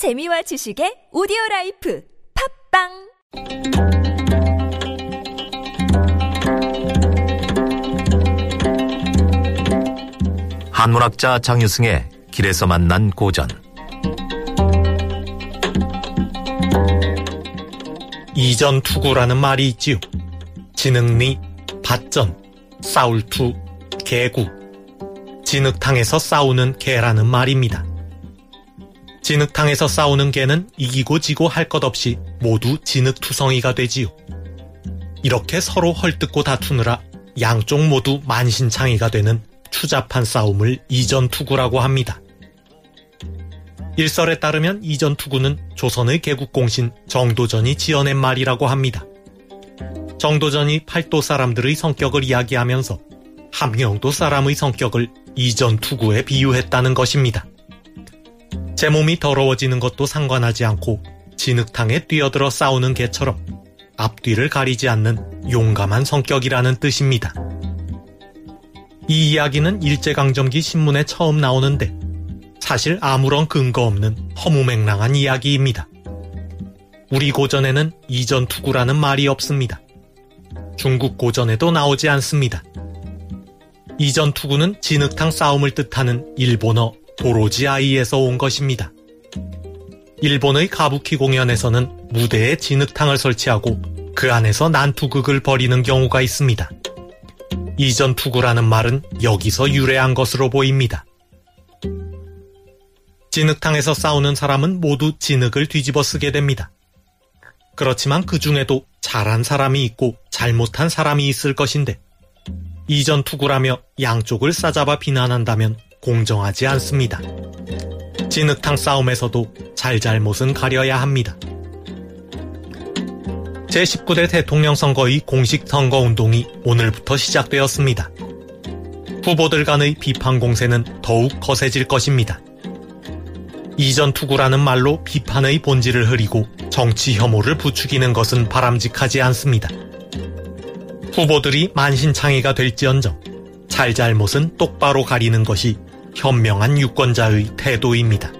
재미와 지식의 오디오 life 팟빵 한문학자 장유승의 길에서 만난 고전 이전투구라는 말이 있지요. 진흙 니, 밭 전, 싸울 투, 개 구, 진흙탕에서 싸우는 개라는 말입니다. 진흙탕에서 싸우는 개는 이기고 지고 할 것 없이 모두 진흙투성이가 되지요. 이렇게 서로 헐뜯고 다투느라 양쪽 모두 만신창이가 되는 추잡한 싸움을 이전투구라고 합니다. 일설에 따르면 이전투구는 조선의 개국공신 정도전이 지어낸 말이라고 합니다. 정도전이 팔도 사람들의 성격을 이야기하면서 함경도 사람의 성격을 이전투구에 비유했다는 것입니다. 제 몸이 더러워지는 것도 상관하지 않고 진흙탕에 뛰어들어 싸우는 개처럼 앞뒤를 가리지 않는 용감한 성격이라는 뜻입니다. 이 이야기는 일제강점기 신문에 처음 나오는데 사실 아무런 근거 없는 허무맹랑한 이야기입니다. 우리 고전에는 이전 투구라는 말이 없습니다. 중국 고전에도 나오지 않습니다. 이전 투구는 진흙탕 싸움을 뜻하는 일본어 도로지 아이에서 온 것입니다. 일본의 가부키 공연에서는 무대에 진흙탕을 설치하고 그 안에서 난투극을 벌이는 경우가 있습니다. 이전 투구라는 말은 여기서 유래한 것으로 보입니다. 진흙탕에서 싸우는 사람은 모두 진흙을 뒤집어 쓰게 됩니다. 그렇지만 그 중에도 잘한 사람이 있고 잘못한 사람이 있을 것인데 이전 투구라며 양쪽을 싸잡아 비난한다면 공정하지 않습니다. 진흙탕 싸움에서도 잘잘못은 가려야 합니다. 제19대 대통령 선거의 공식 선거 운동이 오늘부터 시작되었습니다. 후보들 간의 비판 공세는 더욱 거세질 것입니다. 이전 투구라는 말로 비판의 본질을 흐리고 정치 혐오를 부추기는 것은 바람직하지 않습니다. 후보들이 만신창이가 될지언정 잘잘못은 똑바로 가리는 것이 현명한 유권자의 태도입니다.